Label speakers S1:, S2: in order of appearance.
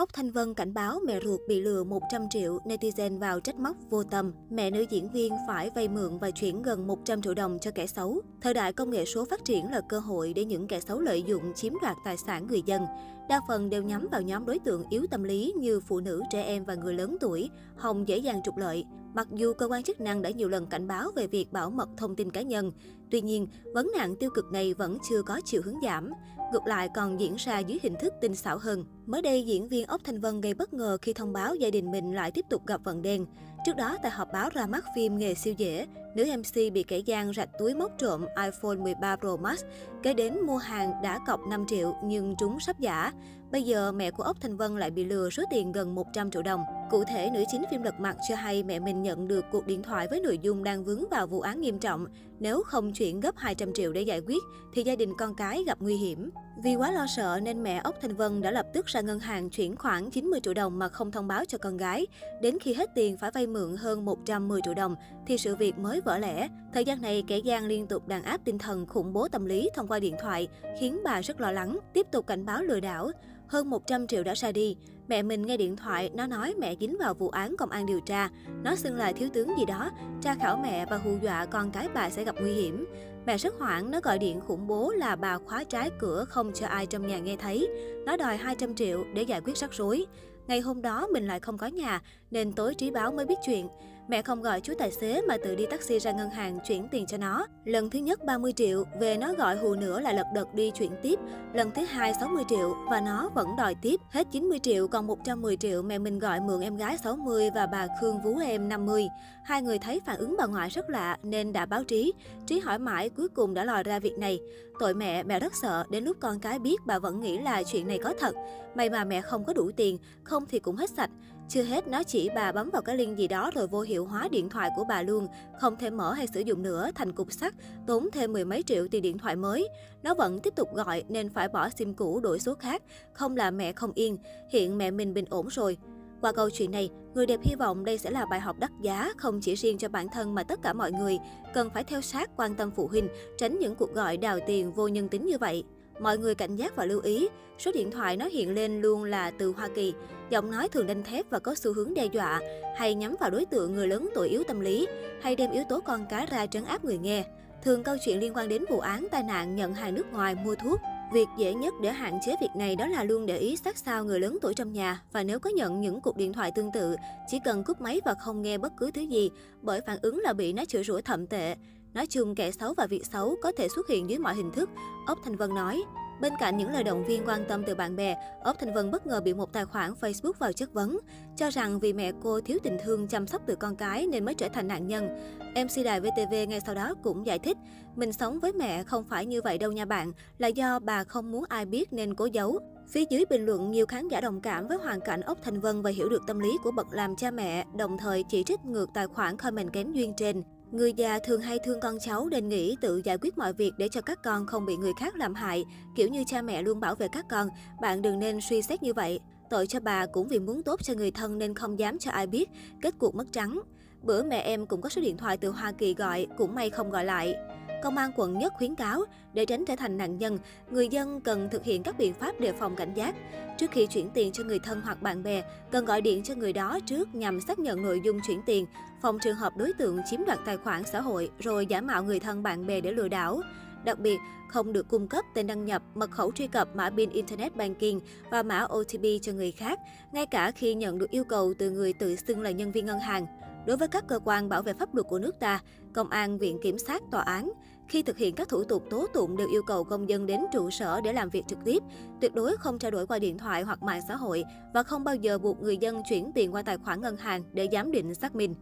S1: Ốc Thanh Vân cảnh báo mẹ ruột bị lừa 100 triệu, netizen vào trách móc vô tâm. Mẹ nữ diễn viên phải vay mượn và chuyển gần 100 triệu đồng cho kẻ xấu. Thời đại công nghệ số phát triển là cơ hội để những kẻ xấu lợi dụng chiếm đoạt tài sản người dân. Đa phần đều nhắm vào nhóm đối tượng yếu tâm lý như phụ nữ, trẻ em và người lớn tuổi, hòng dễ dàng trục lợi. Mặc dù cơ quan chức năng đã nhiều lần cảnh báo về việc bảo mật thông tin cá nhân, tuy nhiên, vấn nạn tiêu cực này vẫn chưa có chiều hướng giảm. Ngược lại còn diễn ra dưới hình thức tinh xảo hơn. Mới đây, diễn viên Ốc Thanh Vân gây bất ngờ khi thông báo gia đình mình lại tiếp tục gặp vận đen. Trước đó, tại họp báo ra mắt phim Nghề siêu dễ, nữ MC bị kẻ gian rạch túi móc trộm iPhone 13 Pro Max, kế đến mua hàng đã cọc 5 triệu nhưng trúng sắp giả. Bây giờ, mẹ của Ốc Thanh Vân lại bị lừa số tiền gần 100 triệu đồng. Cụ thể, nữ chính phim Lật Mặt cho hay mẹ mình nhận được cuộc điện thoại với nội dung đang vướng vào vụ án nghiêm trọng. Nếu không chuyển gấp 200 triệu để giải quyết, thì gia đình con cái gặp nguy hiểm. Vì quá lo sợ nên mẹ Ốc Thanh Vân đã lập tức ra ngân hàng chuyển khoản 90 triệu đồng mà không thông báo cho con gái. Đến khi hết tiền phải vay mượn hơn 110 triệu đồng thì sự việc mới vỡ lẽ. Thời gian này, kẻ gian liên tục đàn áp tinh thần khủng bố tâm lý thông qua điện thoại, khiến bà rất lo lắng, tiếp tục cảnh báo lừa đảo. Hơn 100 triệu đã ra đi. Mẹ mình nghe điện thoại, nó nói mẹ dính vào vụ án công an điều tra. Nó xưng là thiếu tướng gì đó, tra khảo mẹ và hù dọa con cái bà sẽ gặp nguy hiểm. Mẹ rất hoảng, nó gọi điện khủng bố là bà khóa trái cửa không cho ai trong nhà nghe thấy. Nó đòi 200 triệu để giải quyết rắc rối. Ngày hôm đó mình lại không có nhà, nên tối trí báo mới biết chuyện. Mẹ không gọi chú tài xế mà tự đi taxi ra ngân hàng chuyển tiền cho nó. Lần thứ nhất 30 triệu, về nó gọi hù nữa là lật đật đi chuyển tiếp. Lần thứ hai 60 triệu và nó vẫn đòi tiếp. Hết 90 triệu còn 110 triệu mẹ mình gọi mượn em gái 60 và bà Khương Vú em 50. Hai người thấy phản ứng bà ngoại rất lạ nên đã báo Trí. Trí hỏi mãi cuối cùng đã lòi ra việc này. Tội mẹ, mẹ rất sợ, đến lúc con cái biết bà vẫn nghĩ là chuyện này có thật. May mà mẹ không có đủ tiền, không thì cũng hết sạch. Chưa hết, nó chỉ bà bấm vào cái link gì đó rồi vô hiệu hóa điện thoại của bà luôn, không thể mở hay sử dụng nữa, thành cục sắt, tốn thêm mười mấy triệu tiền điện thoại mới. Nó vẫn tiếp tục gọi nên phải bỏ sim cũ đổi số khác, không là mẹ không yên. Hiện mẹ mình bình ổn rồi. Qua câu chuyện này, người đẹp hy vọng đây sẽ là bài học đắt giá không chỉ riêng cho bản thân mà tất cả mọi người cần phải theo sát quan tâm phụ huynh, tránh những cuộc gọi đào tiền vô nhân tính như vậy. Mọi người cảnh giác và lưu ý, số điện thoại nó hiện lên luôn là từ Hoa Kỳ, giọng nói thường đanh thép và có xu hướng đe dọa, hay nhắm vào đối tượng người lớn tuổi yếu tâm lý, hay đem yếu tố con cái ra trấn áp người nghe. Thường câu chuyện liên quan đến vụ án tai nạn nhận hàng nước ngoài mua thuốc, Việc dễ nhất để hạn chế việc này đó là luôn để ý sát sao người lớn tuổi trong nhà và nếu có nhận những cuộc điện thoại tương tự, chỉ cần cúp máy và không nghe bất cứ thứ gì, bởi phản ứng là bị nó chửi rủa thậm tệ. Nói chung, kẻ xấu và việc xấu có thể xuất hiện dưới mọi hình thức, Ốc Thanh Vân nói. Bên cạnh những lời động viên quan tâm từ bạn bè, Ốc Thanh Vân bất ngờ bị một tài khoản Facebook vào chất vấn, cho rằng vì mẹ cô thiếu tình thương chăm sóc từ con cái nên mới trở thành nạn nhân. MC đài VTV ngay sau đó cũng giải thích, mình sống với mẹ không phải như vậy đâu nha bạn, là do bà không muốn ai biết nên cố giấu. Phía dưới bình luận, nhiều khán giả đồng cảm với hoàn cảnh Ốc thành Vân và hiểu được tâm lý của bậc làm cha mẹ, đồng thời chỉ trích ngược tài khoản comment kém duyên trên. Người già thường hay thương con cháu nên nghĩ tự giải quyết mọi việc để cho các con không bị người khác làm hại. Kiểu như cha mẹ luôn bảo vệ các con, bạn đừng nên suy xét như vậy. Tội cho bà cũng vì muốn tốt cho người thân nên không dám cho ai biết, kết cuộc mất trắng. Bữa mẹ em cũng có số điện thoại từ Hoa Kỳ gọi, cũng may không gọi lại. Công an quận Nhất khuyến cáo, để tránh trở thành nạn nhân, người dân cần thực hiện các biện pháp đề phòng cảnh giác. Trước khi chuyển tiền cho người thân hoặc bạn bè, cần gọi điện cho người đó trước nhằm xác nhận nội dung chuyển tiền, phòng trường hợp đối tượng chiếm đoạt tài khoản xã hội rồi giả mạo người thân bạn bè để lừa đảo. Đặc biệt, không được cung cấp tên đăng nhập, mật khẩu truy cập mã pin Internet Banking và mã OTP cho người khác, ngay cả khi nhận được yêu cầu từ người tự xưng là nhân viên ngân hàng. Đối với các cơ quan bảo vệ pháp luật của nước ta, công an, viện kiểm sát, tòa án, khi thực hiện các thủ tục tố tụng đều yêu cầu công dân đến trụ sở để làm việc trực tiếp, tuyệt đối không trao đổi qua điện thoại hoặc mạng xã hội và không bao giờ buộc người dân chuyển tiền qua tài khoản ngân hàng để giám định xác minh.